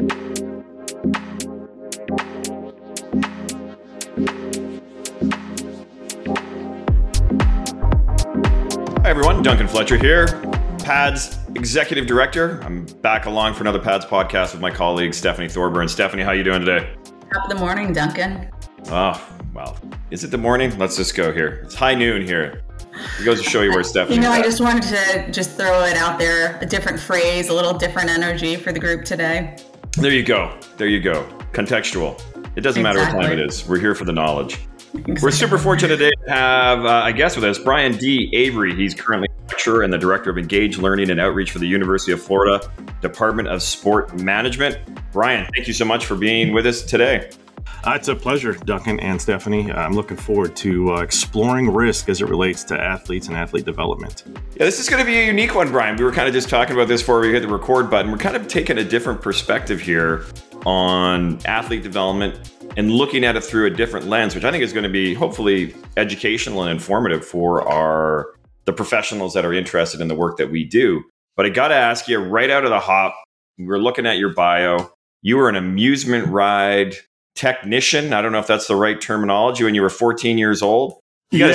Hi, everyone. Duncan Fletcher here, PAADS Executive Director. I'm back along for another PAADS podcast with my colleague Stephanie Thorburn. Stephanie, how are you doing today? Top of the morning, Duncan. Oh, well, is it the morning? Let's just go here. It's high noon here. It goes to show you where Stephanie. You know, I just wanted to just throw it out there, a different phrase, a little different energy for the group today. There you go. There you go. Contextual. It doesn't matter what time it is. We're here for the knowledge. We're super fortunate today to have, uh, I guess, with us Brian D. Avery. He's currently a lecturer and the director of Engaged Learning and Outreach for the University of Florida Department of Sport Management. Brian, thank you so much for being with us today. Uh, it's a pleasure, Duncan and Stephanie. I'm looking forward to uh, exploring risk as it relates to athletes and athlete development. Yeah, this is going to be a unique one, Brian. We were kind of just talking about this before we hit the record button. We're kind of taking a different perspective here on athlete development and looking at it through a different lens, which I think is going to be hopefully educational and informative for our the professionals that are interested in the work that we do. But I got to ask you right out of the hop, we're looking at your bio. You were an amusement ride technician. I don't know if that's the right terminology when you were 14 years old. You gotta-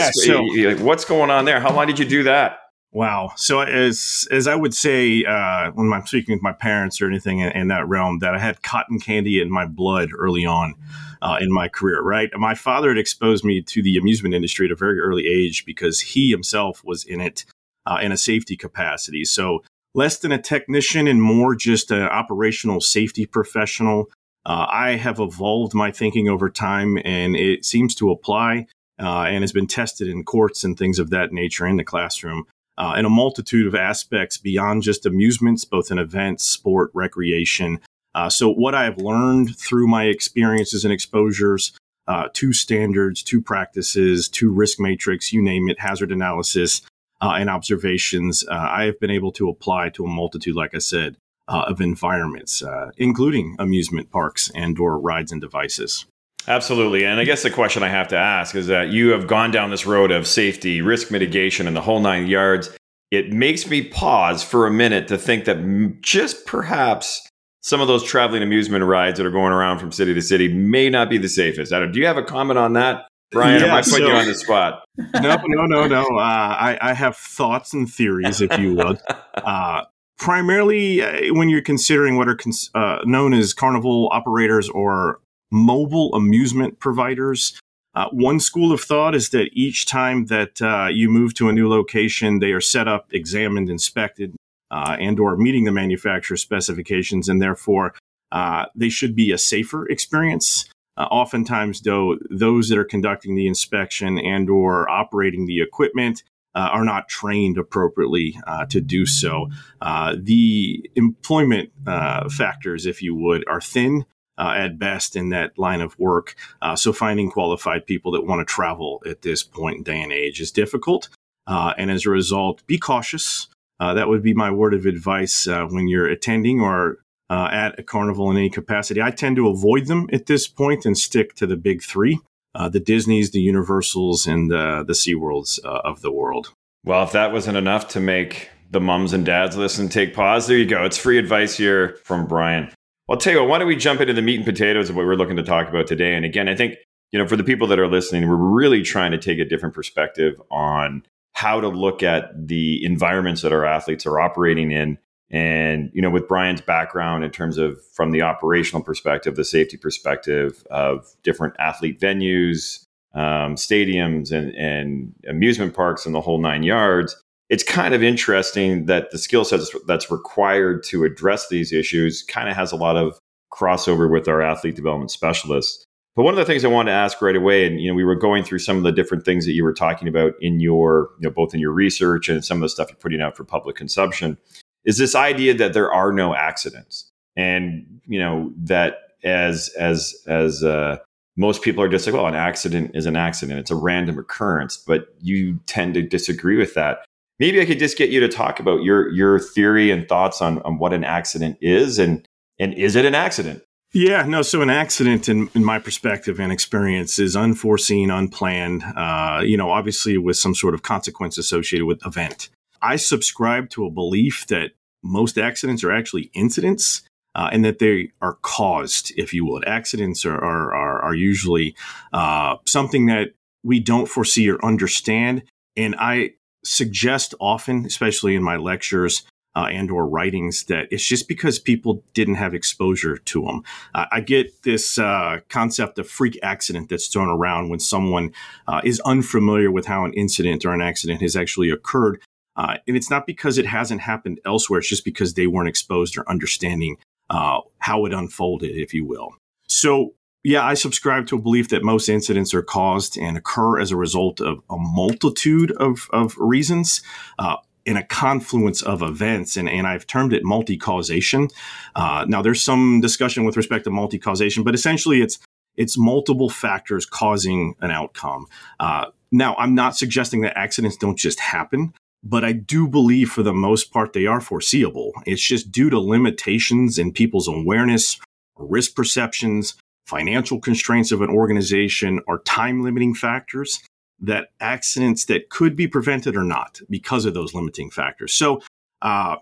Yeah, so- what's going on there? How long did you do that? Wow. So as as I would say uh, when I'm speaking with my parents or anything in, in that realm, that I had cotton candy in my blood early on uh, in my career. Right. My father had exposed me to the amusement industry at a very early age because he himself was in it uh, in a safety capacity. So less than a technician and more just an operational safety professional. Uh, I have evolved my thinking over time, and it seems to apply uh, and has been tested in courts and things of that nature in the classroom uh, in a multitude of aspects beyond just amusements, both in events, sport, recreation. Uh, so, what I have learned through my experiences and exposures uh, to standards, to practices, to risk matrix, you name it, hazard analysis, uh, and observations, I have been able to apply to a multitude, like I said, uh, of environments, uh, including amusement parks and/or rides and devices. Absolutely. And I guess the question I have to ask is that you have gone down this road of safety, risk mitigation, and the whole nine yards. It makes me pause for a minute to think that just perhaps some of those traveling amusement rides that are going around from city to city may not be the safest. I don't, do you have a comment on that, Brian? Am I Yeah, putting you on the spot? no, no, no, no. Uh, I, I have thoughts and theories, if you would. Uh, primarily, uh, when you're considering what are cons- uh, known as carnival operators or mobile amusement providers, uh, one school of thought is that each time that uh, you move to a new location, they are set up, examined, inspected, uh, and/or meeting the manufacturer specifications, and therefore uh, they should be a safer experience. Oftentimes, though, those that are conducting the inspection and or operating the equipment uh, are not trained appropriately uh, to do so. Uh, the employment uh, factors, if you would, are thin uh, at best in that line of work. Uh, so finding qualified people that want to travel at this point in day and age is difficult. And as a result, be cautious. That would be my word of advice when you're attending or at a carnival in any capacity. I tend to avoid them at this point and stick to the big three uh, the Disneys, the Universals, and uh, the SeaWorlds uh, of the world. Well, if that wasn't enough to make the mums and dads listen, take pause. There you go. It's free advice here from Brian. Well, what, why don't we jump into the meat and potatoes of what we're looking to talk about today? And again, I think, you know, for the people that are listening, we're really trying to take a different perspective on how to look at the environments that our athletes are operating in. And, you know, with Brian's background in terms of from the operational perspective, the safety perspective of different athlete venues, um, stadiums, and, and amusement parks, and the whole nine yards, it's kind of interesting that the skill set that's required to address these issues kind of has a lot of crossover with our athlete development specialists. But one of the things I wanted to ask right away, and you know, we were going through some of the different things that you were talking about in your, you know, both in your research and some of the stuff you're putting out for public consumption, is this idea that there are no accidents, and you know that as as as uh, most people are just like, well, an accident is an accident; it's a random occurrence. But you tend to disagree with that. Maybe I could just get you to talk about your your theory and thoughts on on what an accident is, and and is it an accident? Yeah, no. So an accident, in, in my perspective and experience, is unforeseen, unplanned. Uh, you know, obviously with some sort of consequence associated with event. I subscribe to a belief that most accidents are actually incidents. uh, and that they are caused, if you would. Accidents are, are, are, are usually uh, something that we don't foresee or understand. And I suggest often, especially in my lectures, uh, and or writings that it's just because people didn't have exposure to them. I get this uh, concept of freak accident that's thrown around when someone uh, is unfamiliar with how an incident or an accident has actually occurred. Uh, and it's not because it hasn't happened elsewhere. It's just because they weren't exposed or understanding uh, how it unfolded, if you will. So yeah, I subscribe to a belief that most incidents are caused and occur as a result of a multitude of, of reasons. Uh, in a confluence of events, and, and I've termed it multi causation. Uh, now, there's some discussion with respect to multi causation, but essentially, it's it's multiple factors causing an outcome. Uh, now, I'm not suggesting that accidents don't just happen, but I do believe for the most part they are foreseeable. It's just due to limitations in people's awareness, risk perceptions, financial constraints of an organization, or time limiting factors that accidents that could be prevented or not because of those limiting factors. So, uh,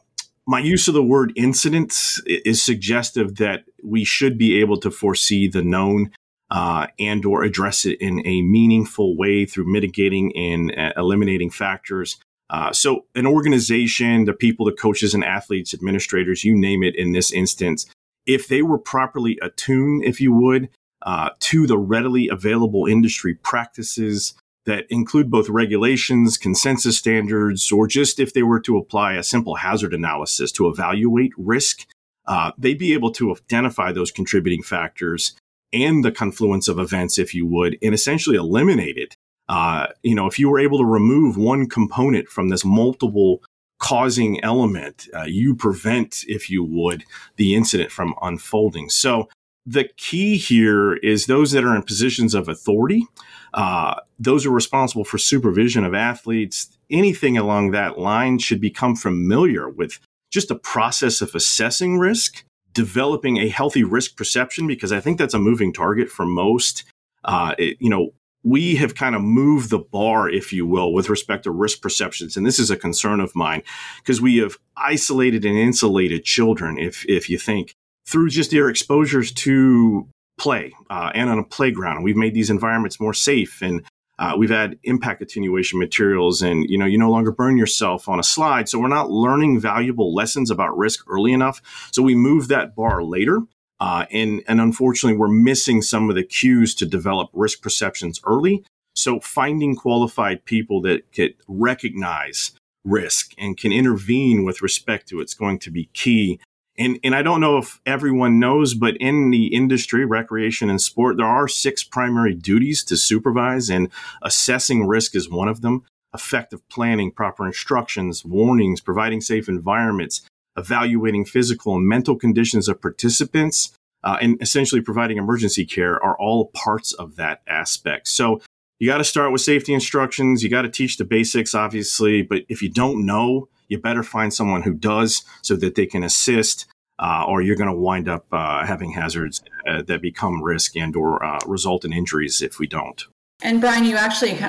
my use of the word incident is suggestive that we should be able to foresee the known uh, and or address it in a meaningful way through mitigating and uh, eliminating factors. Uh, so, an organization, the people, the coaches and athletes, administrators, you name it. In this instance, if they were properly attuned, if you would, uh, to the readily available industry practices, that include both regulations, consensus standards, or just if they were to apply a simple hazard analysis to evaluate risk, uh, they'd be able to identify those contributing factors and the confluence of events, if you would, and essentially eliminate it. Uh, you know, if you were able to remove one component from this multiple causing element, uh, you prevent, if you would, the incident from unfolding. So the key here is those that are in positions of authority, uh, those are responsible for supervision of athletes. Anything along that line should become familiar with just the process of assessing risk, developing a healthy risk perception, because I think that's a moving target for most. Uh, it, you know, we have kind of moved the bar, if you will, with respect to risk perceptions. And this is a concern of mine because we have isolated and insulated children, if, if you think through just their exposures to play uh, and on a playground. We've made these environments more safe and uh, we've had impact attenuation materials and you know you no longer burn yourself on a slide so we're not learning valuable lessons about risk early enough so we move that bar later uh, and and unfortunately we're missing some of the cues to develop risk perceptions early so finding qualified people that can recognize risk and can intervene with respect to it's going to be key and and I don't know if everyone knows, but in the industry, recreation and sport, there are six primary duties to supervise, and assessing risk is one of them. Effective planning, proper instructions, warnings, providing safe environments, evaluating physical and mental conditions of participants, uh, and essentially providing emergency care are all parts of that aspect. So you got to start with safety instructions. You got to teach the basics, obviously, but if you don't know, you better find someone who does so that they can assist. Uh, or you're going to wind up uh, having hazards uh, that become risk and or uh, result in injuries if we don't. And Brian, you actually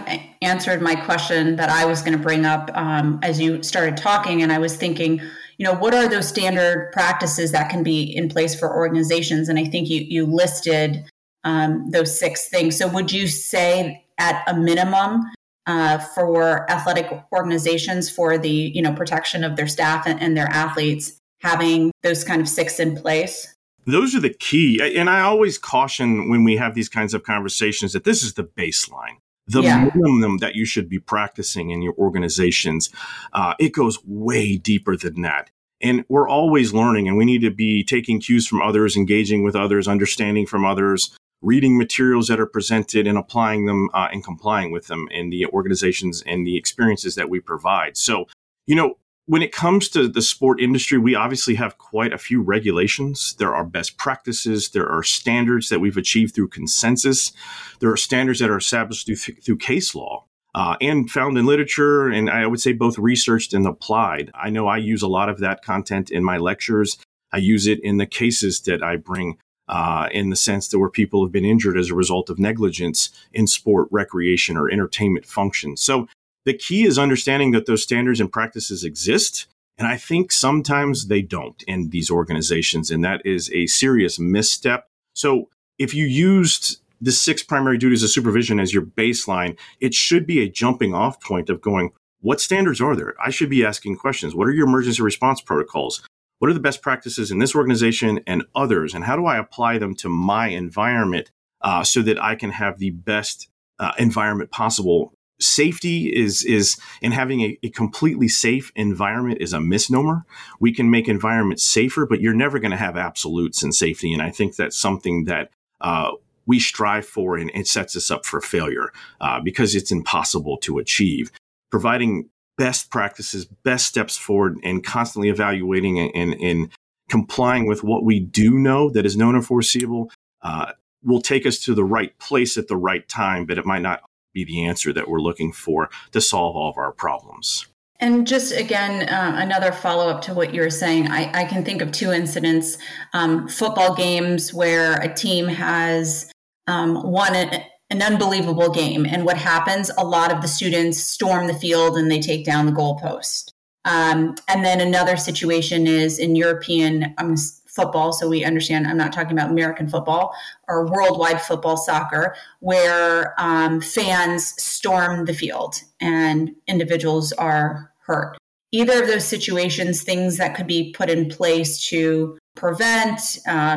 answered my question that I was going to bring up um, as you started talking, and I was thinking, you know, what are those standard practices that can be in place for organizations? And I think you you listed um, those six things. So would you say at a minimum uh, for athletic organizations for the you know protection of their staff and, and their athletes having those kind of six in place those are the key and i always caution when we have these kinds of conversations that this is the baseline the yeah. minimum that you should be practicing in your organizations uh, it goes way deeper than that and we're always learning and we need to be taking cues from others engaging with others understanding from others reading materials that are presented and applying them uh, and complying with them in the organizations and the experiences that we provide. So, you know, when it comes to the sport industry, we obviously have quite a few regulations. There are best practices. There are standards that we've achieved through consensus. There are standards that are established through, through case law. Uh, and found in literature, and I would say both researched and applied. I know I use a lot of that content in my lectures. I use it in the cases that I bring uh, in the sense that where people have been injured as a result of negligence in sport, recreation, or entertainment functions. So the key is understanding that those standards and practices exist. And I think sometimes they don't in these organizations, and that is a serious misstep. So if you used the six primary duties of supervision as your baseline, it should be a jumping off point of going, what standards are there? I should be asking questions. What are your emergency response protocols? What are the best practices in this organization and others? And how do I apply them to my environment uh, so that I can have the best uh, environment possible? Safety is is in having a, a completely safe environment is a misnomer. We can make environments safer, but you're never going to have absolutes in safety. And I think that's something that uh, we strive for, and it sets us up for failure uh, because it's impossible to achieve providing best practices, best steps forward, and constantly evaluating and, and, complying with what we do know that is known and foreseeable uh, will take us to the right place at the right time, but it might not be the answer that we're looking for to solve all of our problems. And just again, uh, another follow up to what you were saying, I, I can think of two incidents um, football games where a team has um, won an unbelievable game. And what happens? A lot of the students storm the field and they take down the goalpost. Um, and then another situation is in European um, football. So we understand I'm not talking about American football or worldwide football soccer, where um, fans storm the field and individuals are hurt. Either of those situations, things that could be put in place to prevent, uh,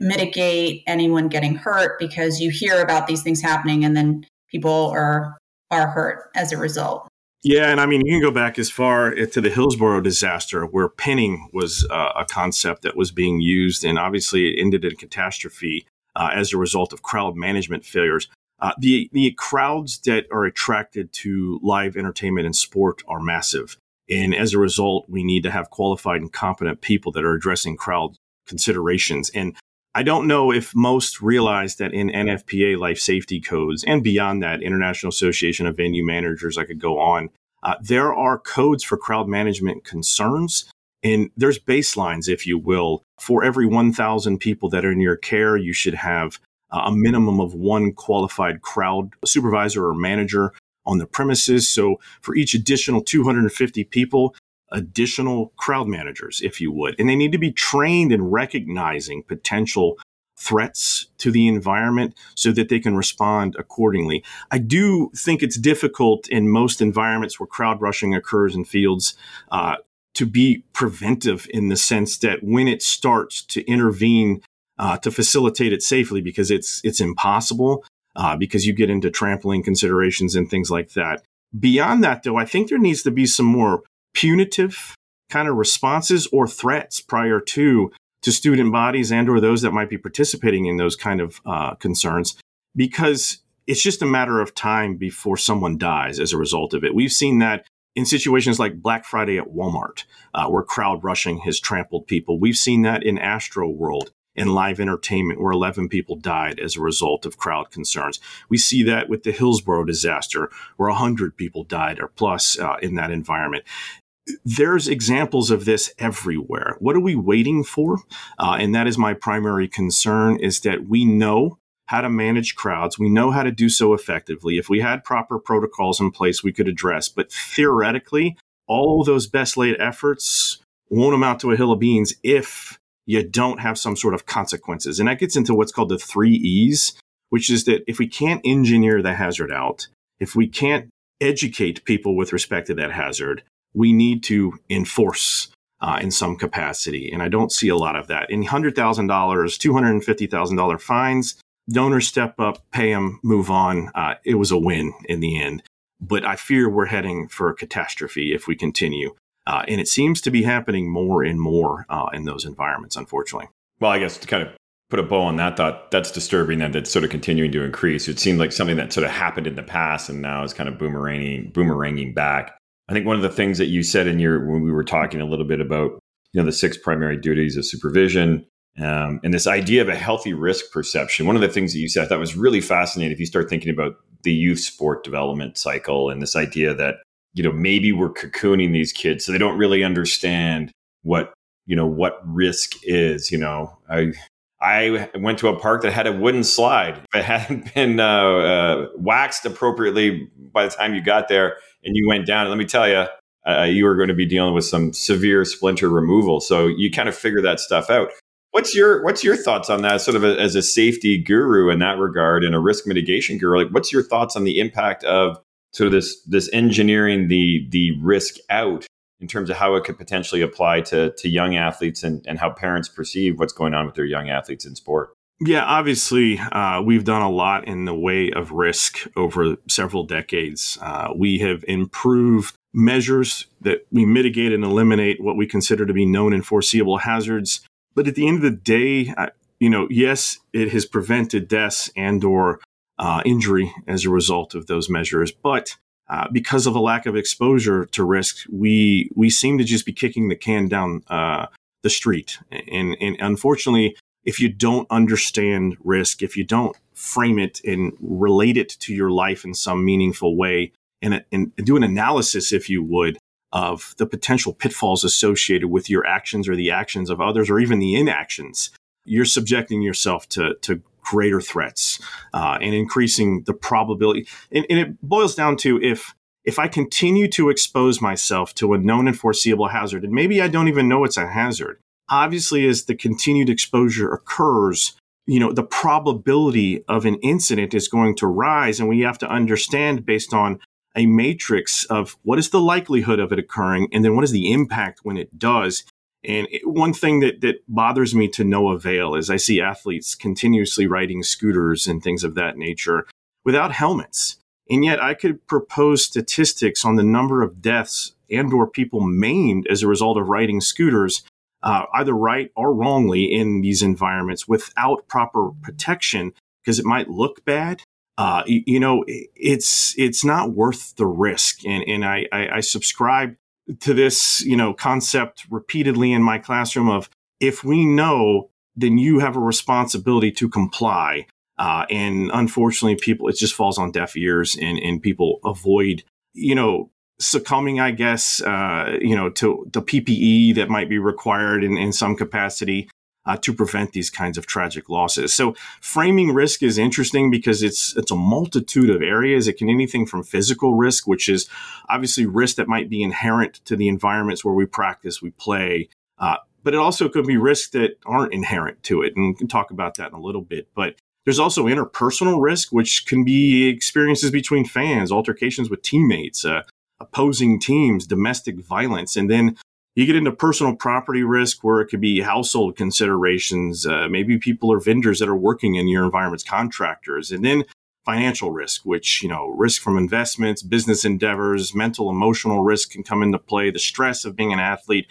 mitigate anyone getting hurt because you hear about these things happening and then people are are hurt as a result. Yeah, and I mean, you can go back as far to the Hillsborough disaster, where penning was uh, a concept that was being used, and obviously it ended in catastrophe uh, as a result of crowd management failures. Uh, the the crowds that are attracted to live entertainment and sport are massive. And as a result, we need to have qualified and competent people that are addressing crowd considerations. And I don't know if most realize that in NFPA life safety codes and beyond that, International Association of Venue Managers, I could go on, uh, there are codes for crowd management concerns. And there's baselines, if you will. For every 1,000 people that are in your care, you should have uh, a minimum of one qualified crowd supervisor or manager on the premises. So for each additional 250 people, additional crowd managers, if you would. And they need to be trained in recognizing potential threats to the environment so that they can respond accordingly. I do think it's difficult in most environments where crowd rushing occurs in fields uh, to be preventive in the sense that when it starts to intervene uh, to facilitate it safely, because it's it's impossible uh, because you get into trampling considerations and things like that. Beyond that, though, I think there needs to be some more punitive kind of responses or threats prior to to student bodies and or those that might be participating in those kind of uh, concerns. Because it's just a matter of time before someone dies as a result of it. We've seen that in situations like black friday at walmart uh, where crowd rushing has trampled people. We've seen that in Astroworld and live entertainment, where 11 people died as a result of crowd concerns. We see that with the Hillsborough disaster, where 100 people died or plus uh, in that environment there's examples of this everywhere. What are we waiting for? Uh, and that is my primary concern is that we know how to manage crowds. We know how to do so effectively. If we had proper protocols in place, we could address. But theoretically, all those best laid efforts won't amount to a hill of beans if you don't have some sort of consequences. And that gets into what's called the three E's, which is that if we can't engineer the hazard out, if we can't educate people with respect to that hazard, we need to enforce uh, in some capacity. And I don't see a lot of that. In $100,000, $250,000 fines, donors step up, pay them, move on. Uh, it was a win in the end. But I fear we're heading for a catastrophe if we continue. Uh, and it seems to be happening more and more uh, in those environments, unfortunately. Well, I guess to kind of put a bow on that thought, that's disturbing that it's sort of continuing to increase. It seemed like something that sort of happened in the past and now is kind of boomeranging, boomeranging back. I think one of the things that you said in your when we were talking a little bit about you know the six primary duties of supervision um, and this idea of a healthy risk perception. One of the things that you said I thought was really fascinating. If you start thinking about the youth sport development cycle and this idea that you know maybe we're cocooning these kids so they don't really understand what you know what risk is you know i i went to a park that had a wooden slide if it hadn't been uh, uh, waxed appropriately by the time you got there and you went down let me tell you uh, you are going to be dealing with some severe splinter removal. So you kind of figure that stuff out. What's your what's your thoughts on that? Sort of a, as a safety guru in that regard, and a risk mitigation guru. Like, what's your thoughts on the impact of sort of this this engineering the the risk out in terms of how it could potentially apply to to young athletes and and how parents perceive what's going on with their young athletes in sport? Yeah, obviously, uh, we've done a lot in the way of risk over several decades. Uh, we have improved measures that we mitigate and eliminate what we consider to be known and foreseeable hazards but at the end of the day, I, you know, yes, it has prevented deaths and or uh, injury as a result of those measures, but uh, because of a lack of exposure to risk, we we seem to just be kicking the can down uh, the street. And, and unfortunately, if you don't understand risk, if you don't frame it and relate it to your life in some meaningful way, and, and do an analysis, if you would, of the potential pitfalls associated with your actions or the actions of others or even the inactions, you're subjecting yourself to, to greater threats uh, and increasing the probability. And, and it boils down to if if I continue to expose myself to a known and foreseeable hazard, and maybe I don't even know it's a hazard, obviously as the continued exposure occurs, you know, the probability of an incident is going to rise. And we have to understand based on a matrix of what is the likelihood of it occurring and then what is the impact when it does. And it, one thing that, that bothers me to no avail is I see athletes continuously riding scooters and things of that nature without helmets. And yet I could propose statistics on the number of deaths and or people maimed as a result of riding scooters, uh, either right or wrongly in these environments without proper protection because it might look bad uh, you, you, know, it's it's not worth the risk. And and I, I, I subscribe to this you know concept repeatedly in my classroom of if we know, then you have a responsibility to comply. Uh, and unfortunately, people it just falls on deaf ears, and and people avoid you know succumbing, I guess, uh, you know, to the PPE that might be required in, in some capacity uh, to prevent these kinds of tragic losses. So framing risk is interesting because it's it's a multitude of areas. It can anything from physical risk, which is obviously risk that might be inherent to the environments where we practice, we play. Uh, but it also could be risks that aren't inherent to it, and we can talk about that in a little bit. But there's also interpersonal risk, which can be experiences between fans, altercations with teammates, uh, opposing teams, domestic violence, and then you get into personal property risk where it could be household considerations. Uh, maybe people or vendors that are working in your environments, contractors, and then financial risk, which, you know, risk from investments, business endeavors, mental, emotional risk can come into play. The stress of being an athlete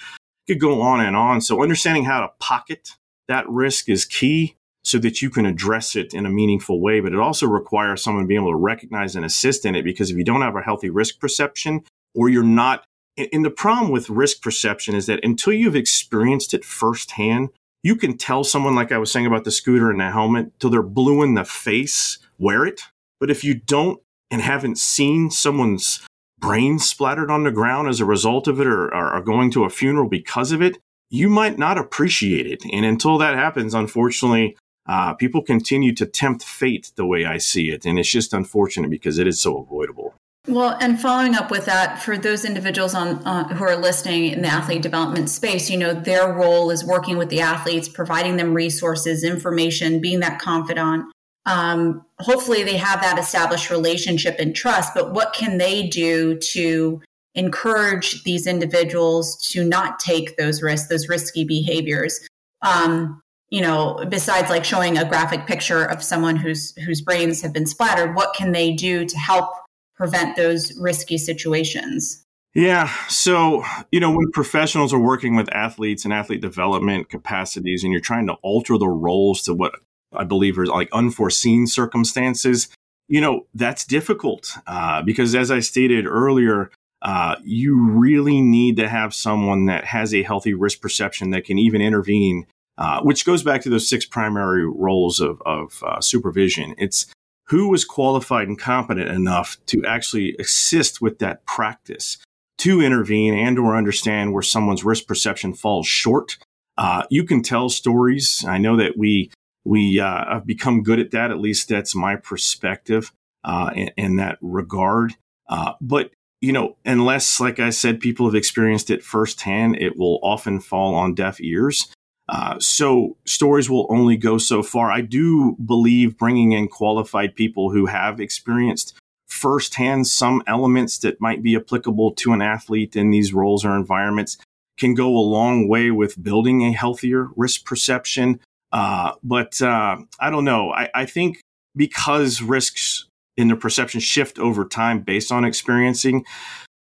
could go on and on. So understanding how to pocket that risk is key so that you can address it in a meaningful way. But it also requires someone being able to recognize and assist in it because if you don't have a healthy risk perception or you're not and the problem with risk perception is that until you've experienced it firsthand, you can tell someone, like I was saying about the scooter and the helmet, till they're blue in the face, wear it. But if you don't and haven't seen someone's brain splattered on the ground as a result of it or are going to a funeral because of it, you might not appreciate it. And until that happens, unfortunately, uh, people continue to tempt fate the way I see it. And it's just unfortunate because it is so avoidable. Well, and following up with that, for those individuals on uh, who are listening in the athlete development space, you know, their role is working with the athletes, providing them resources, information, being that confidant. Um, hopefully, they have that established relationship and trust. But what can they do to encourage these individuals to not take those risks, those risky behaviors? Um, you know, besides like showing a graphic picture of someone whose whose brains have been splattered, what can they do to help prevent those risky situations? Yeah. So, you know, when professionals are working with athletes and athlete development capacities, and you're trying to alter the roles to what I believe are like unforeseen circumstances, you know, that's difficult uh, because, as I stated earlier, uh, you really need to have someone that has a healthy risk perception that can even intervene, uh, which goes back to those six primary roles of, of uh, supervision. It's who was qualified and competent enough to actually assist with that practice to intervene and or understand where someone's risk perception falls short. Uh, you can tell stories. I know that we we uh, have become good at that. At least that's my perspective uh, in, in, that regard. Uh, but you know, unless, like I said, people have experienced it firsthand, it will often fall on deaf ears. Uh, so stories will only go so far. I do believe bringing in qualified people who have experienced firsthand some elements that might be applicable to an athlete in these roles or environments can go a long way with building a healthier risk perception. Uh, but uh, I don't know. I, I think because risks in the perception shift over time based on experiencing,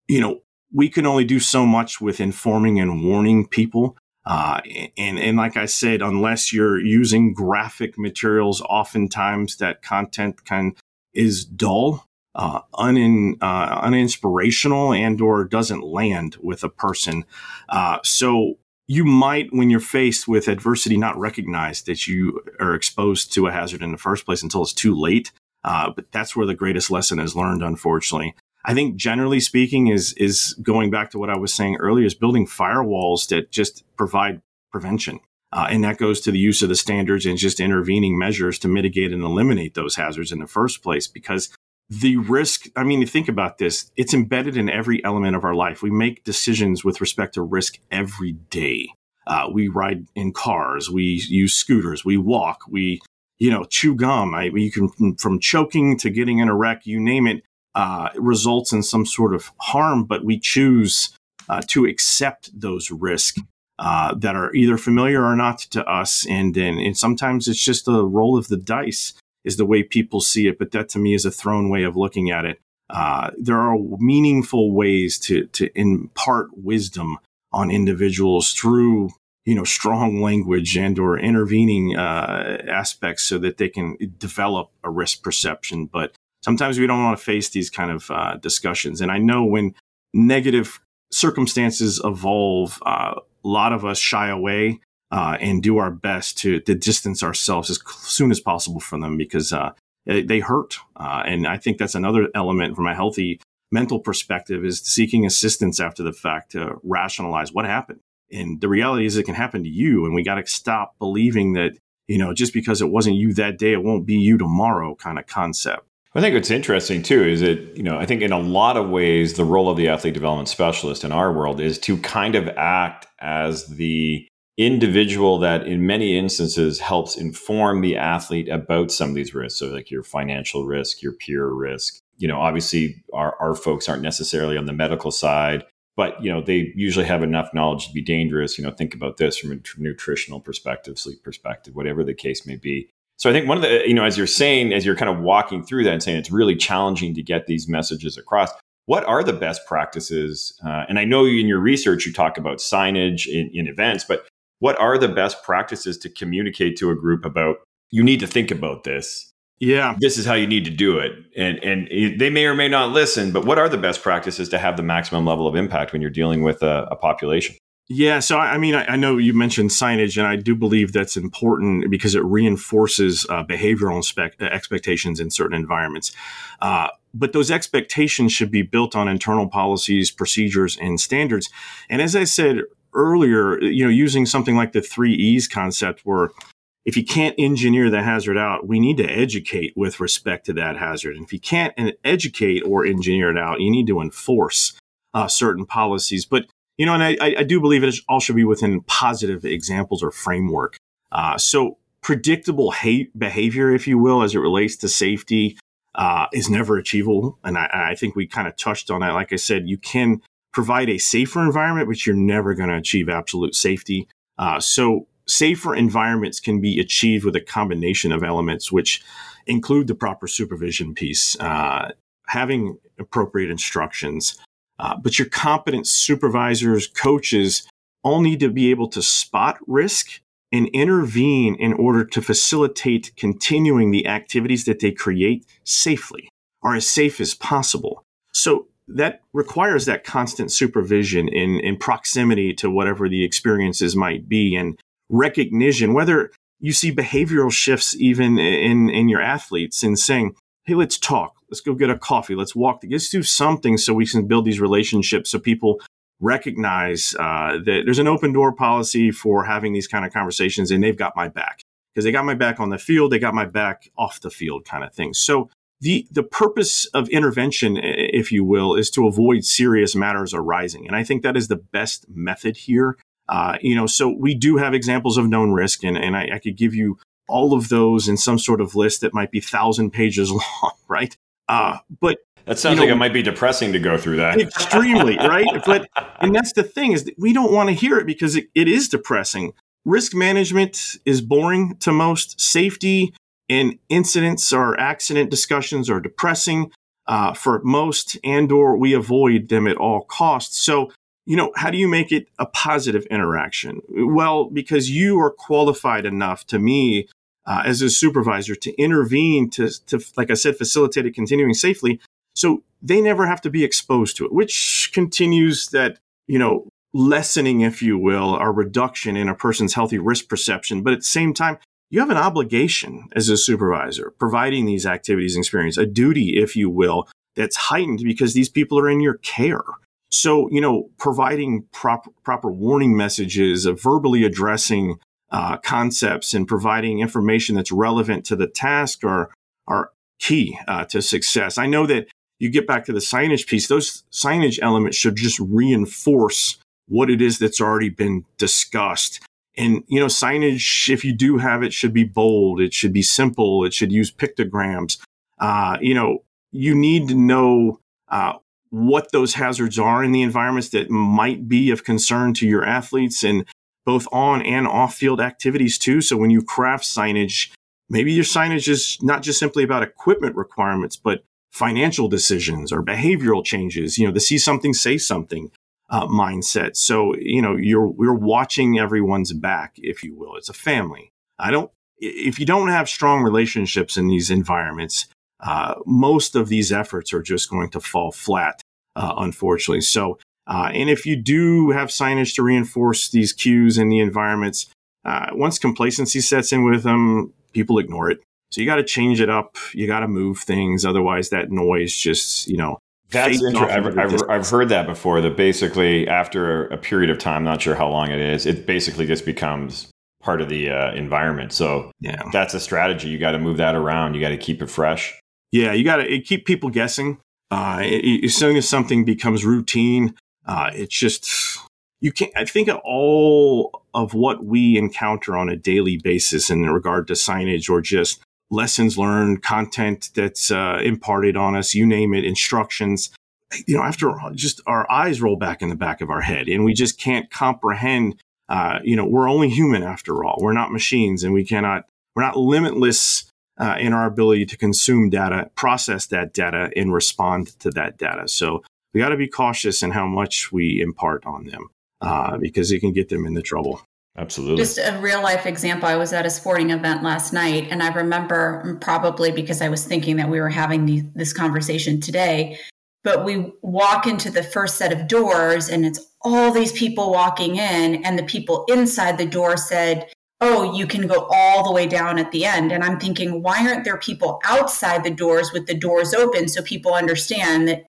you know, we can only do so much with informing and warning people. Uh, and, and like I said, unless you're using graphic materials, oftentimes that content can is dull, uh, unin, uh, uninspirational, and or doesn't land with a person. Uh, so you might, when you're faced with adversity, not recognize that you are exposed to a hazard in the first place until it's too late. Uh, but that's where the greatest lesson is learned, unfortunately. I think generally speaking is is going back to what I was saying earlier is building firewalls that just provide prevention. Uh, and that goes to the use of the standards and just intervening measures to mitigate and eliminate those hazards in the first place. Because the risk, I mean, you think about this, it's embedded in every element of our life. We make decisions with respect to risk every day. Uh, we ride in cars, we use scooters, we walk, we, you know, chew gum. I, you can, from choking to getting in a wreck, you name it, uh, results in some sort of harm, but we choose uh, to accept those risks uh, that are either familiar or not to us. And, and, and sometimes it's just the roll of the dice is the way people see it. But that to me is a thrown way of looking at it. Uh, there are meaningful ways to, to impart wisdom on individuals through you know strong language and or intervening uh, aspects so that they can develop a risk perception but sometimes we don't want to face these kind of uh, discussions. And I know when negative circumstances evolve, uh, a lot of us shy away uh, and do our best to, to, distance ourselves as soon as possible from them because uh, they hurt. Uh, and I think that's another element from a healthy mental perspective is seeking assistance after the fact to rationalize what happened. And the reality is it can happen to you. And we got to stop believing that, you know, just because it wasn't you that day, it won't be you tomorrow kind of concept. I think what's interesting too is that, you know, I think in a lot of ways, the role of the athlete development specialist in our world is to kind of act as the individual that in many instances helps inform the athlete about some of these risks. So, like your financial risk, your peer risk. You know, obviously, our, our folks aren't necessarily on the medical side, but, you know, they usually have enough knowledge to be dangerous. You know, think about this from a nutritional perspective, sleep perspective, whatever the case may be. So I think one of the, you know, as you're saying, as you're kind of walking through that and saying it's really challenging to get these messages across, what are the best practices? Uh, and I know in your research you talk about signage in, in events, but what are the best practices to communicate to a group about you need to think about this? Yeah. This is how you need to do it. And and they may or may not listen, but what are the best practices to have the maximum level of impact when you're dealing with a, a population? Yeah, so I mean, I, know you mentioned signage, and I do believe that's important because it reinforces uh, behavioral uh, expectations in certain environments. Uh, but those expectations should be built on internal policies, procedures, and standards. And as I said earlier, you know, using something like the three E's concept, where if you can't engineer the hazard out, we need to educate with respect to that hazard. And if you can't educate or engineer it out, you need to enforce uh, certain policies. But you know, and I, I do believe it all should be within positive examples or framework. Uh, so predictable hate behavior, if you will, as it relates to safety, uh, is never achievable. And I, I think we kind of touched on that. Like I said, you can provide a safer environment, but you're never going to achieve absolute safety. Uh, so safer environments can be achieved with a combination of elements, which include the proper supervision piece, uh, having appropriate instructions, uh, but your competent supervisors, coaches all need to be able to spot risk and intervene in order to facilitate continuing the activities that they create safely or as safe as possible. So that requires that constant supervision in, in proximity to whatever the experiences might be and recognition, whether you see behavioral shifts even in, in your athletes and saying, hey, let's talk. Let's go get a coffee. Let's walk. Let's do something so we can build these relationships so people recognize uh, that there's an open door policy for having these kind of conversations and they've got my back because they got my back on the field. They got my back off the field kind of thing. So the the purpose of intervention, if you will, is to avoid serious matters arising, and I think that is the best method here. Uh, you know, so we do have examples of known risk, and, and I, I could give you all of those in some sort of list that might be thousand pages long, right? Uh, but that sounds you know, like it might be depressing to go through that. extremely, right? But and that's the thing is that we don't want to hear it because it, it is depressing. Risk management is boring to most. Safety and incidents or accident discussions are depressing uh, for most, and or we avoid them at all costs. So you know, how do you make it a positive interaction? Well, because you are qualified enough to me uh, as a supervisor to intervene to, to, like I said, facilitate it continuing safely. So they never have to be exposed to it, which continues that, you know, lessening, if you will, or reduction in a person's healthy risk perception. But at the same time, you have an obligation as a supervisor providing these activities and experience, a duty, if you will, that's heightened because these people are in your care. So, you know, providing proper, proper warning messages, verbally addressing uh, concepts and providing information that's relevant to the task are, are key uh, to success. I know that you get back to the signage piece, those signage elements should just reinforce what it is that's already been discussed. And, you know, signage, if you do have it, should be bold. It should be simple. It should use pictograms. Uh, you know, you need to know uh, what those hazards are in the environments that might be of concern to your athletes and both on and off field activities too. So when you craft signage, maybe your signage is not just simply about equipment requirements, but financial decisions or behavioral changes, you know, the see something, say something uh, mindset. So, you know, you're, you're watching everyone's back, if you will. It's a family. I don't, if you don't have strong relationships in these environments, uh, most of these efforts are just going to fall flat, uh, unfortunately. So, uh, and if you do have signage to reinforce these cues in the environments, uh, once complacency sets in with them, people ignore it. So you got to change it up. You got to move things. Otherwise, that noise just, you know, that's interesting. I've, I've, I've, heard that before. That basically, after a period of time, not sure how long it is, it basically just becomes part of the uh, environment. So yeah, that's a strategy. You got to move that around. You got to keep it fresh. Yeah, you got to keep people guessing. Uh, it, as soon as something becomes routine, uh, it's just you can't. I think of all of what we encounter on a daily basis in regard to signage or just lessons learned, content that's uh, imparted on us, you name it, instructions. You know, after all, just our eyes roll back in the back of our head, and we just can't comprehend. Uh, you know, we're only human after all. We're not machines, and we cannot. We're not limitless uh, in our ability to consume data, process that data, and respond to that data. So we got to be cautious in how much we impart on them uh, because it can get them into trouble. Absolutely. Just a real life example. I was at a sporting event last night, and I remember probably because I was thinking that we were having the, this conversation today. But we walk into the first set of doors, and it's all these people walking in, and the people inside the door said, oh, you can go all the way down at the end. And I'm thinking, why aren't there people outside the doors with the doors open so people understand that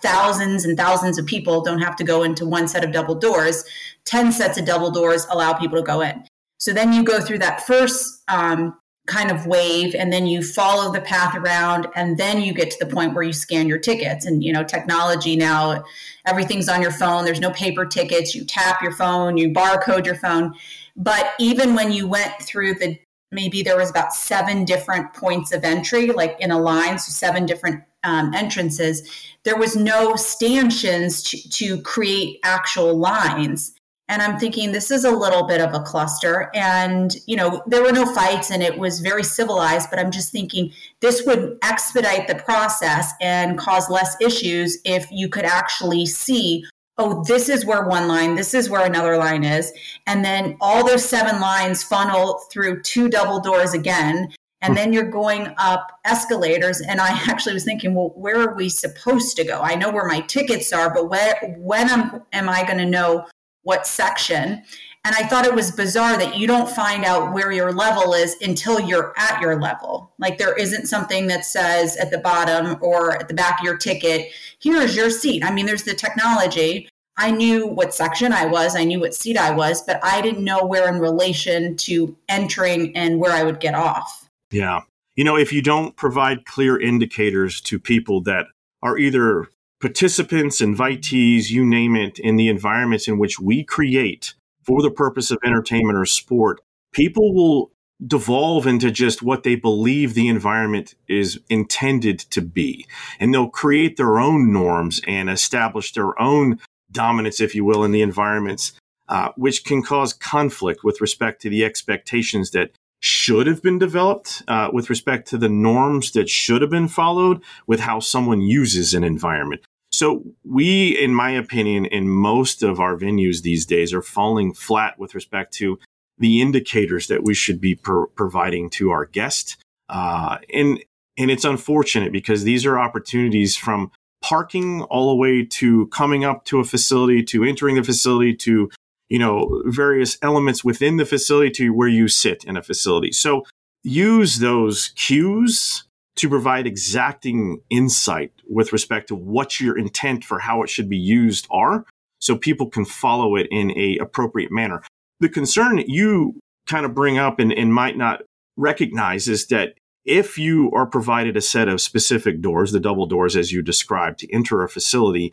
thousands and thousands of people don't have to go into one set of double doors? 10 sets of double doors allow people to go in. So then you go through that first um, kind of wave and then you follow the path around and then you get to the point where you scan your tickets and you know technology now everything's on your phone there's no paper tickets you tap your phone you barcode your phone but even when you went through the maybe there was about seven different points of entry, like in a line, so seven different um, entrances, there was no stanchions to, to create actual lines. And I'm thinking this is a little bit of a cluster. And, you know, there were no fights and it was very civilized, but I'm just thinking this would expedite the process and cause less issues if you could actually see oh, this is where one line, this is where another line is. And then all those seven lines funnel through two double doors again. And then you're going up escalators. And I actually was thinking, well, where are we supposed to go? I know where my tickets are, but where, when am, am I going to know what section? And I thought it was bizarre that you don't find out where your level is until you're at your level. Like there isn't something that says at the bottom or at the back of your ticket, here's your seat. I mean, there's the technology. I knew what section I was, I knew what seat I was, but I didn't know where in relation to entering and where I would get off. Yeah. you know, if you don't provide clear indicators to people that are either participants, invitees, you name it, in the environments in which we create for the purpose of entertainment or sport, people will devolve into just what they believe the environment is intended to be. And they'll create their own norms and establish their own dominance, if you will, in the environments, uh, which can cause conflict with respect to the expectations that should have been developed uh, with respect to the norms that should have been followed with how someone uses an environment. So we, in my opinion, in most of our venues these days are falling flat with respect to the indicators that we should be pro- providing to our guest. Uh, and, and it's unfortunate because these are opportunities from parking all the way to coming up to a facility to entering the facility to you know, various elements within the facility to where you sit in a facility. So use those cues to provide exacting insight with respect to what your intent for how it should be used are so people can follow it in a appropriate manner. The concern you kind of bring up and, and might not recognize is that if you are provided a set of specific doors, the double doors as you described, to enter a facility,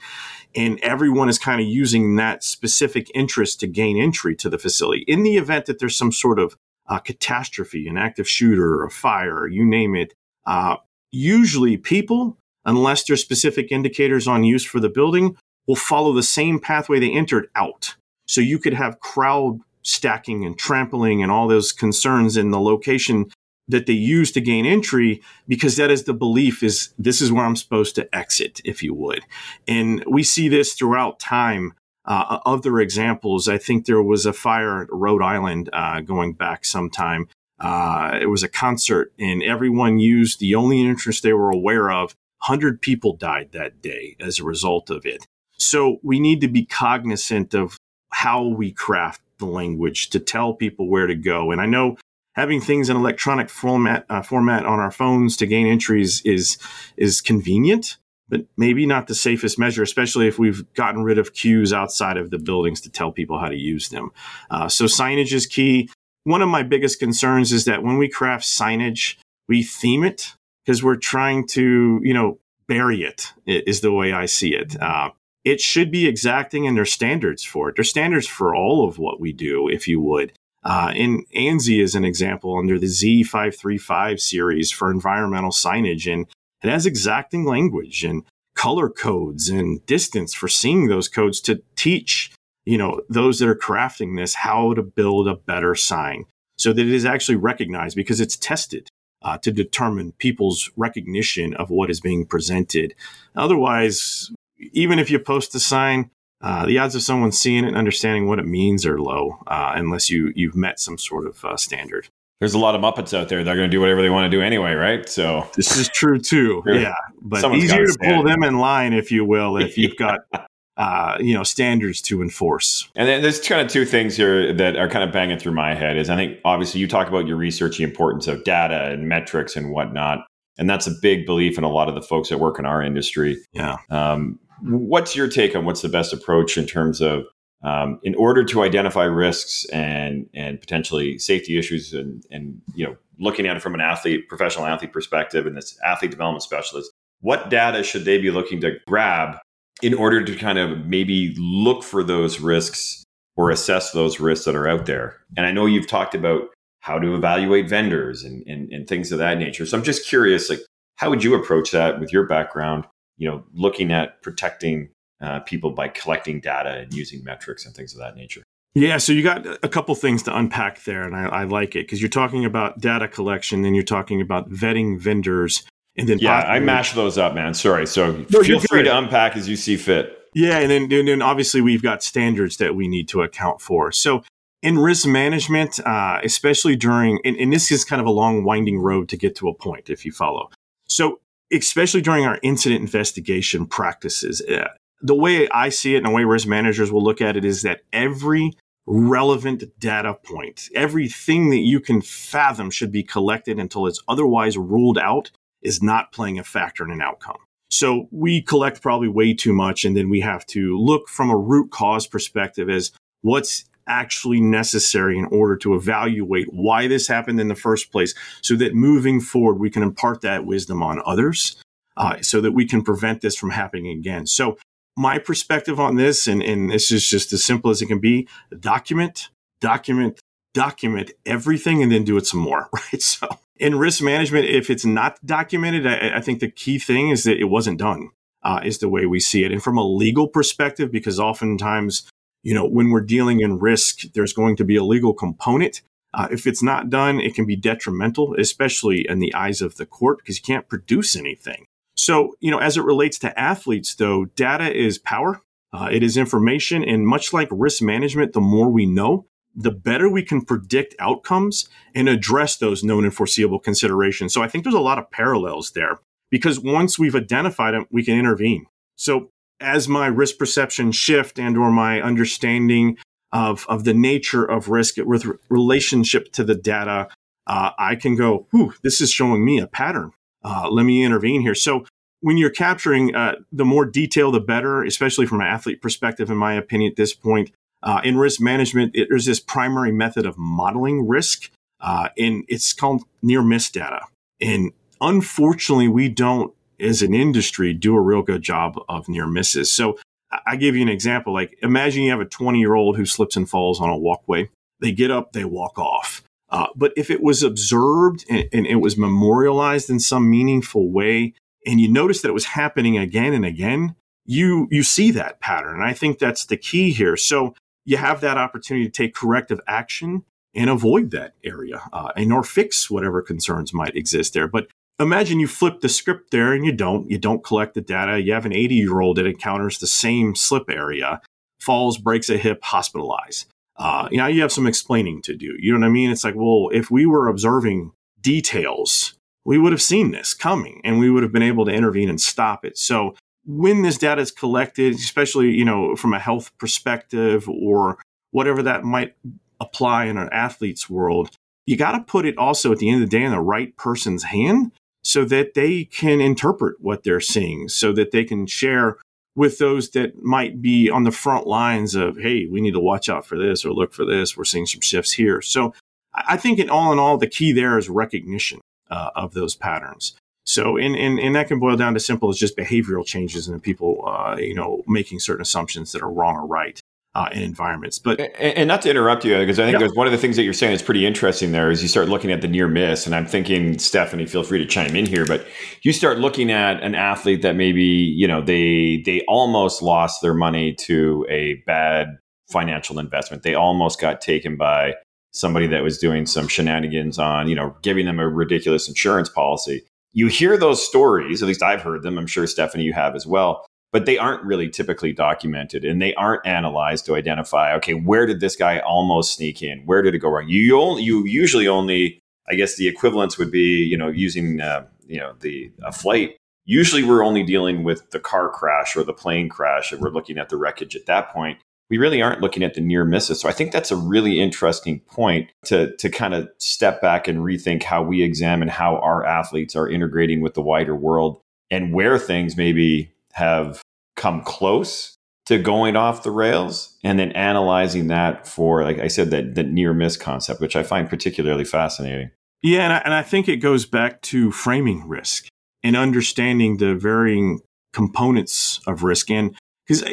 and everyone is kind of using that specific interest to gain entry to the facility, in the event that there's some sort of uh, catastrophe, an active shooter, a fire, you name it, uh, usually people, unless there's specific indicators on use for the building, will follow the same pathway they entered out. So you could have crowd stacking and trampling and all those concerns in the location that they use to gain entry because that is the belief is this is where I'm supposed to exit, if you would. And we see this throughout time. Uh, other examples, I think there was a fire at Rhode Island uh, going back some time. Uh, it was a concert and everyone used the only entrance they were aware of. 100 people died that day as a result of it. So we need to be cognizant of how we craft the language to tell people where to go. And I know having things in electronic format uh, format on our phones to gain entries is is convenient, but maybe not the safest measure, especially if we've gotten rid of cues outside of the buildings to tell people how to use them. Uh, so signage is key. One of my biggest concerns is that when we craft signage, we theme it because we're trying to, you know, bury it. Is the way I see it. Uh, it should be exacting and there's standards for it. There's standards for all of what we do, if you would. Uh, and ANSI is an example under the Z535 series for environmental signage. And it has exacting language and color codes and distance for seeing those codes to teach, you know, those that are crafting this how to build a better sign so that it is actually recognized because it's tested. Uh, to determine people's recognition of what is being presented. Otherwise, even if you post a sign, uh, the odds of someone seeing it and understanding what it means are low uh, unless you you've met some sort of uh, standard. There's a lot of Muppets out there. They're going to do whatever they want to do anyway, right? So this is true too. yeah, but easier to pull them in line, if you will, if you've got uh, you know standards to enforce. And then there's kind of two things here that are kind of banging through my head. Is I think obviously you talk about your research, the importance of data and metrics and whatnot, and that's a big belief in a lot of the folks that work in our industry. Yeah. Um, what's your take on what's the best approach in terms of um, in order to identify risks and and potentially safety issues and and you know looking at it from an athlete professional athlete perspective and this athlete development specialist what data should they be looking to grab in order to kind of maybe look for those risks or assess those risks that are out there. And i know you've talked about how to evaluate vendors and, and, and things of that nature. So i'm just curious like how would you approach that with your background you know, looking at protecting uh, people by collecting data and using metrics and things of that nature. Yeah, so you got a couple things to unpack there, and I, I like it because you're talking about data collection, then you're talking about vetting vendors, and then yeah, I mash those up, man. Sorry, so no, feel free to unpack as you see fit. Yeah, and then, and then obviously we've got standards that we need to account for. So in risk management, uh, especially during, and, and this is kind of a long, winding road to get to a point, if you follow. So especially during our incident investigation practices. Uh, the way I see it and the way risk managers will look at it is that every relevant data point, everything that you can fathom should be collected until it's otherwise ruled out is not playing a factor in an outcome. So we collect probably way too much and then we have to look from a root cause perspective as what's actually necessary in order to evaluate why this happened in the first place so that moving forward we can impart that wisdom on others uh, so that we can prevent this from happening again so my perspective on this and, and this is just as simple as it can be document document document everything and then do it some more right so in risk management if it's not documented i, I think the key thing is that it wasn't done uh, is the way we see it and from a legal perspective because oftentimes you know, when we're dealing in risk, there's going to be a legal component. Uh, if it's not done, it can be detrimental, especially in the eyes of the court, because you can't produce anything. So, you know, as it relates to athletes, though, data is power. Uh, it is information. And much like risk management, the more we know, the better we can predict outcomes and address those known and foreseeable considerations. So I think there's a lot of parallels there because once we've identified them, we can intervene. So as my risk perception shift and or my understanding of, of the nature of risk with relationship to the data, uh, I can go, whew, this is showing me a pattern. Uh, let me intervene here. So when you're capturing uh, the more detail, the better, especially from an athlete perspective, in my opinion, at this point. Uh, in risk management, it, there's this primary method of modeling risk, uh, and it's called near miss data. And unfortunately, we don't as an industry do a real good job of near misses. So I give you an example. Like imagine you have a 20 year old who slips and falls on a walkway. They get up, they walk off. Uh, but if it was observed and, and, it was memorialized in some meaningful way, and you notice that it was happening again and again, you you see that pattern. And I think that's the key here. So you have that opportunity to take corrective action and avoid that area uh, and or fix whatever concerns might exist there. But imagine you flip the script there and you don't. You don't collect the data. You have an 80 year old that encounters the same slip area falls breaks a hip hospitalized. Uh, you know you have some explaining to do. You know what i mean? It's like well if we were observing details we would have seen this coming and we would have been able to intervene and stop it. So when this data is collected especially you know from a health perspective or whatever that might apply in an athlete's world you got to put it also at the end of the day in the right person's hand so that they can interpret what they're seeing, so that they can share with those that might be on the front lines of, hey, we need to watch out for this or look for this. We're seeing some shifts here. So I think in all in all, the key there is recognition uh, of those patterns. So, and, and, and that can boil down to simple as just behavioral changes and people, uh, you know, making certain assumptions that are wrong or right uh, in environments. But and, and, not to interrupt you, because I think yeah. there's one of the things that you're saying is pretty interesting there is you start looking at the near miss, and I'm thinking, Stephanie, feel free to chime in here, but you start looking at an athlete that maybe you know they they almost lost their money to a bad financial investment. They almost got taken by somebody that was doing some shenanigans on you know giving them a ridiculous insurance policy. You hear those stories, at least I've heard them. I'm sure Stephanie, you have as well but they aren't really typically documented and they aren't analyzed to identify okay where did this guy almost sneak in? Where did it go wrong? You only you usually only i guess the equivalence would be you know using uh, you know the a flight. Usually we're only dealing with the car crash or the plane crash and we're looking at the wreckage at that point we really aren't looking at the near misses. So i think that's a really interesting point to to kind of step back and rethink how we examine how our athletes are integrating with the wider world and where things maybe have come close to going off the rails and then analyzing that for like i said that, that near miss concept which i find particularly fascinating. Yeah and I, and I think it goes back to framing risk and understanding the varying components of risk. And because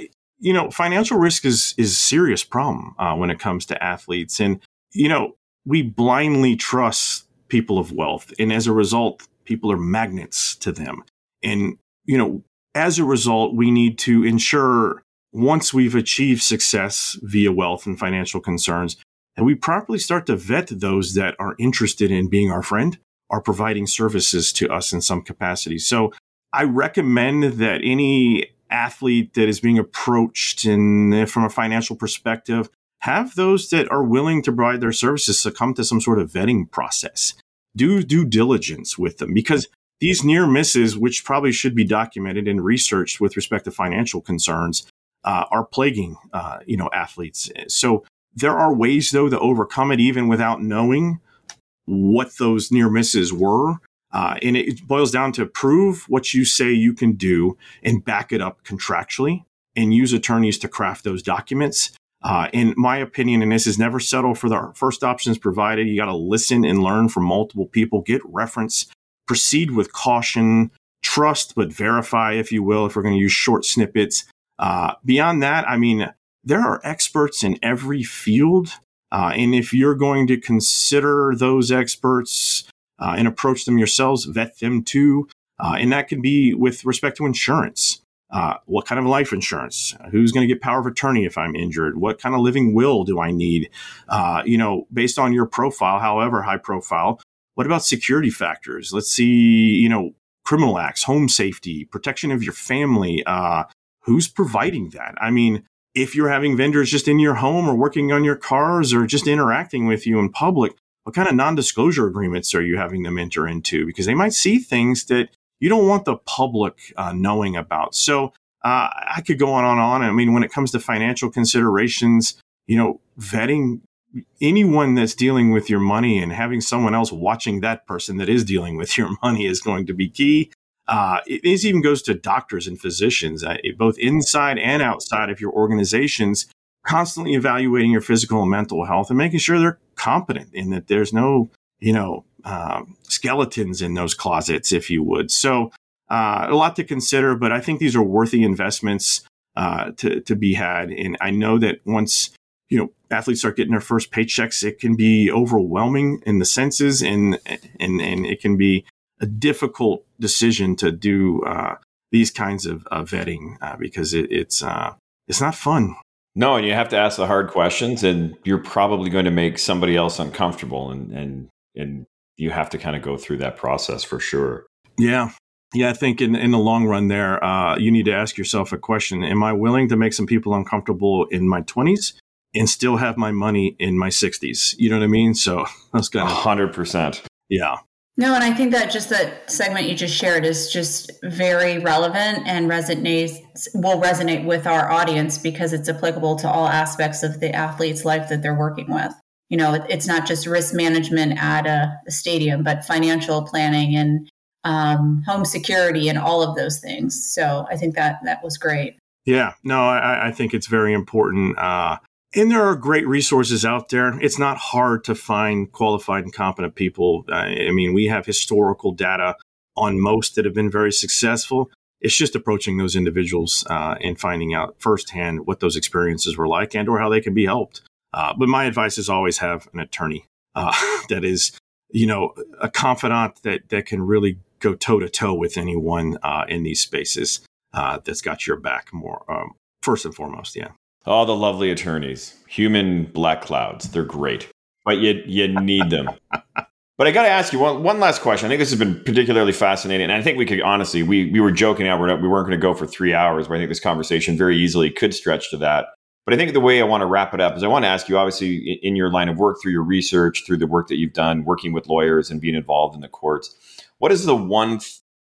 you know financial risk is is serious problem uh, when it comes to athletes and you know we blindly trust people of wealth and as a result people are magnets to them and you know as a result, we need to ensure once we've achieved success via wealth and financial concerns, that we properly start to vet those that are interested in being our friend, are providing services to us in some capacity. So I recommend that any athlete that is being approached and from a financial perspective, have those that are willing to provide their services succumb to some sort of vetting process. Do due diligence with them because these near misses, which probably should be documented and researched with respect to financial concerns, uh, are plaguing uh, you know athletes. So there are ways though to overcome it even without knowing what those near misses were. Uh, and it boils down to prove what you say you can do and back it up contractually and use attorneys to craft those documents. Uh, in my opinion, and this is never settle for the first options provided. You got to listen and learn from multiple people, get reference, proceed with caution, trust but verify, if you will, if we're going to use short snippets. Uh, beyond that, I mean, there are experts in every field. Uh, and if you're going to consider those experts uh, and approach them yourselves, vet them too. Uh, and that can be with respect to insurance. Uh, what kind of life insurance? Who's going to get power of attorney if I'm injured? What kind of living will do I need? Uh, you know, based on your profile, however high profile. What about security factors? Let's see, you know, criminal acts, home safety, protection of your family. Uh, who's providing that? I mean, if you're having vendors just in your home or working on your cars or just interacting with you in public, what kind of non-disclosure agreements are you having them enter into? Because they might see things that you don't want the public uh, knowing about. So uh, I could go on and on. I mean, when it comes to financial considerations, you know, vetting anyone that's dealing with your money and having someone else watching that person that is dealing with your money is going to be key. Uh, it, this even goes to doctors and physicians, uh, both inside and outside of your organizations, constantly evaluating your physical and mental health and making sure they're competent and that there's no, you know, um, skeletons in those closets, if you would. So, uh, a lot to consider, but I think these are worthy investments uh, to to be had. And I know that once you know athletes start getting their first paychecks, it can be overwhelming in the senses, and and and it can be a difficult decision to do uh, these kinds of vetting uh, because it, it's uh, it's not fun. No, and you have to ask the hard questions, and you're probably going to make somebody else uncomfortable, and and and you have to kind of go through that process for sure. Yeah, yeah, I think in, in the long run, there, uh, you need to ask yourself a question: Am I willing to make some people uncomfortable in my twenties and still have my money in my sixties? You know what I mean? So that's kind of hundred percent. Yeah. No, and I think that just that segment you just shared is just very relevant and resonates will resonate with our audience because it's applicable to all aspects of the athlete's life that they're working with. You know, it's not just risk management at a, stadium, but financial planning and um, home security and all of those things. So I think that that was great. Yeah, no, I, I think it's very important. Uh, and there are great resources out there. It's not hard to find qualified and competent people. I mean, we have historical data on most that have been very successful. It's just approaching those individuals uh, and finding out firsthand what those experiences were like and or how they can be helped. Uh, but my advice is always have an attorney uh, that is, you know, a confidant that that can really go toe to toe with anyone uh, in these spaces uh, that's got your back more um, first and foremost. Yeah. All the lovely attorneys, human black clouds. They're great, but you you need them. but I got to ask you one, one last question. I think this has been particularly fascinating, and I think we could honestly we we were joking out we weren't going to go for three hours, but I think this conversation very easily could stretch to that. But I think the way I want to wrap it up is I want to ask you, obviously, in your line of work, through your research, through the work that you've done, working with lawyers and being involved in the courts, what is the one,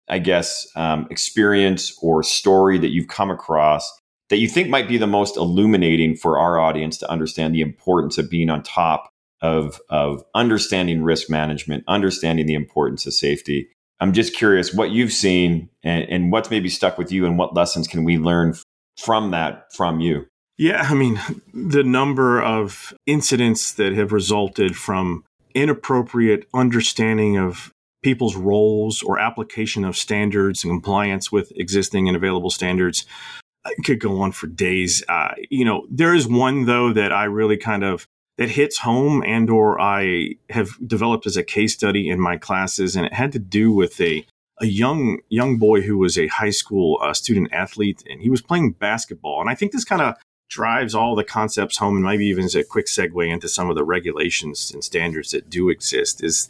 I guess, um, experience or story that you've come across that you think might be the most illuminating for our audience to understand the importance of being on top of of understanding risk management, understanding the importance of safety. I'm just curious what you've seen and, and what's maybe stuck with you, and what lessons can we learn from that from you. Yeah, I mean, the number of incidents that have resulted from inappropriate understanding of people's roles or application of standards and compliance with existing and available standards could go on for days. Uh, you know, there is one though that I really kind of that hits home and or I have developed as a case study in my classes, and it had to do with a a young young boy who was a high school uh, student athlete, and he was playing basketball. And I think this kind of drives all the concepts home and maybe even as a quick segue into some of the regulations and standards that do exist is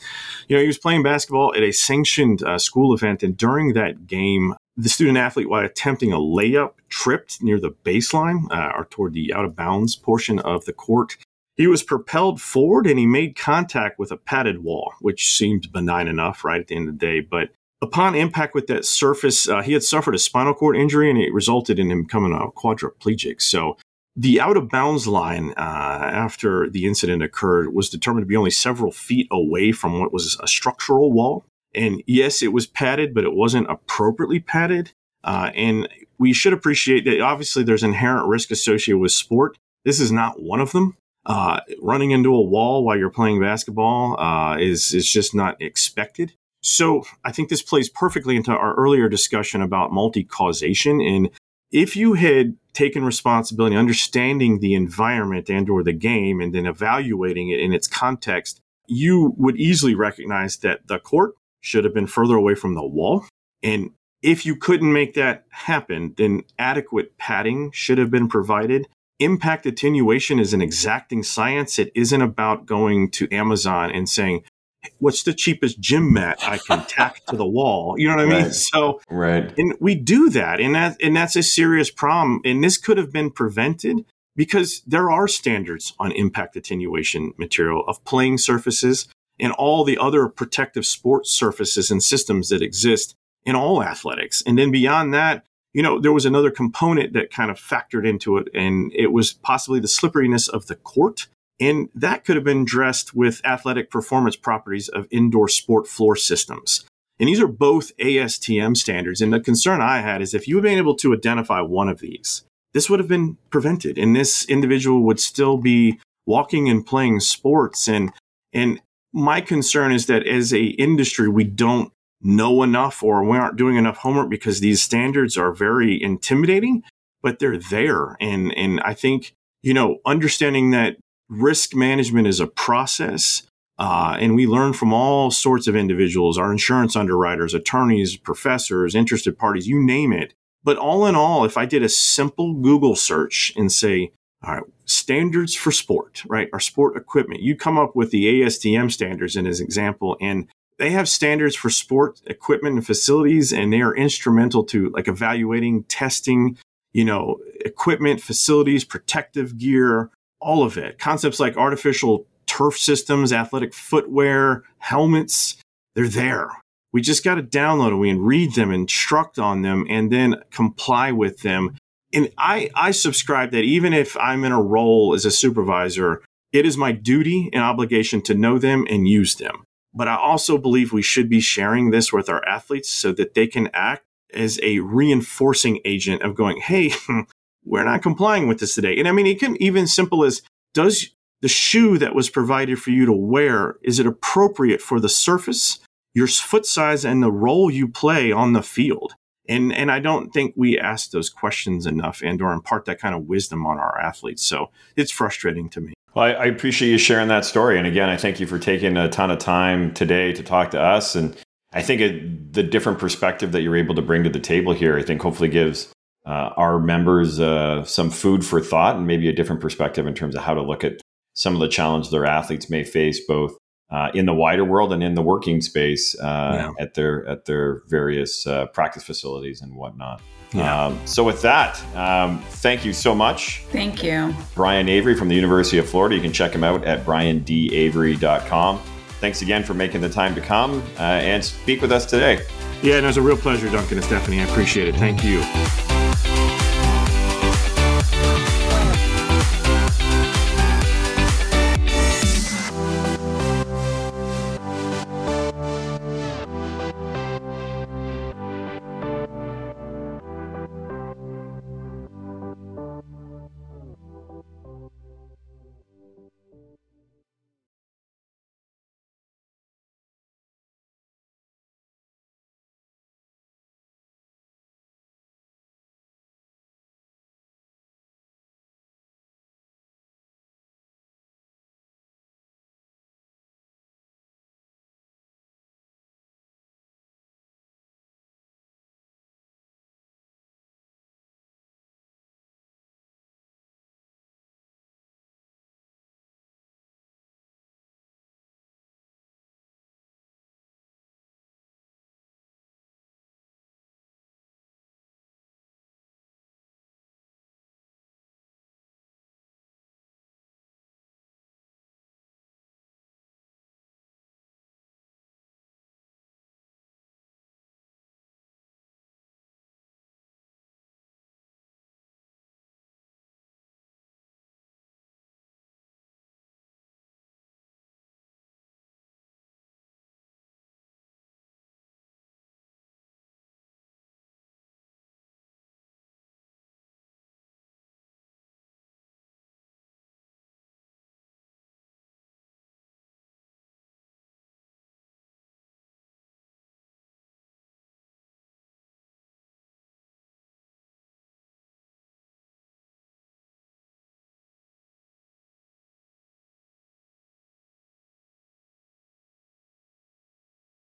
you know he was playing basketball at a sanctioned uh, school event and during that game the student athlete, while attempting a layup, tripped near the baseline uh, or toward the out of bounds portion of the court. He was propelled forward and he made contact with a padded wall, which seemed benign enough, right at the end of the day. But upon impact with that surface, uh, he had suffered a spinal cord injury and it resulted in him becoming a quadriplegic. So the out of bounds line uh, after the incident occurred was determined to be only several feet away from what was a structural wall. And yes, it was padded, but it wasn't appropriately padded. Uh, and we should appreciate that obviously there's inherent risk associated with sport. This is not one of them. Uh, running into a wall while you're playing basketball uh, is is just not expected. So I think this plays perfectly into our earlier discussion about multi causation. And if you had taken responsibility, understanding the environment and or the game, and then evaluating it in its context, you would easily recognize that the court should have been further away from the wall. And if you couldn't make that happen, then adequate padding should have been provided. Impact attenuation is an exacting science. It isn't about going to Amazon and saying, what's the cheapest gym mat I can tack to the wall? You know what I mean? Right. So, Right. and we do that, and that and that's a serious problem. And this could have been prevented because there are standards on impact attenuation material of playing surfaces and all the other protective sports surfaces and systems that exist in all athletics. And then beyond that, you know, there was another component that kind of factored into it, and it was possibly the slipperiness of the court. And that could have been dressed with athletic performance properties of indoor sport floor systems. And these are both ASTM standards. And the concern I had is if you had been able to identify one of these, this would have been prevented. And this individual would still be walking and playing sports. And and my concern is that as a industry, we don't know enough or we aren't doing enough homework because these standards are very intimidating, but they're there. And and I think, you know, understanding that risk management is a process. Uh, and we learn from all sorts of individuals, our insurance underwriters, attorneys, professors, interested parties, you name it. But all in all, if I did a simple Google search and say, all right, standards for sport, right? Our sport equipment, you come up with the ASTM standards in as example, and they have standards for sport equipment and facilities, and they are instrumental to like evaluating, testing, you know, equipment, facilities, protective gear, all of it. Concepts like artificial turf systems, athletic footwear, helmets, they're there. We just got to download them and read them, instruct on them, and then comply with them. And I, I subscribe that even if I'm in a role as a supervisor, it is my duty and obligation to know them and use them. But I also believe we should be sharing this with our athletes so that they can act as a reinforcing agent of going, hey, we're not complying with this today. And I mean, it can even simple as does the shoe that was provided for you to wear, is it appropriate for the surface, your foot size, and the role you play on the field? And, and I don't think we ask those questions enough and or impart that kind of wisdom on our athletes. So it's frustrating to me. Well, I, I appreciate you sharing that story. And again, I thank you for taking a ton of time today to talk to us. And I think it, the different perspective that you're able to bring to the table here, I think hopefully gives uh, our members uh, some food for thought and maybe a different perspective in terms of how to look at some of the challenges their athletes may face, both uh, in the wider world and in the working space uh, yeah. at their at their various uh, practice facilities and whatnot. Yeah. Um, so with that, um, thank you so much. Thank you. Brian Avery from the University of Florida. You can check him out at briandavery.com. Thanks again for making the time to come uh, and speak with us today. Yeah, and it was a real pleasure, Duncan and Stephanie. I appreciate it. Thank you.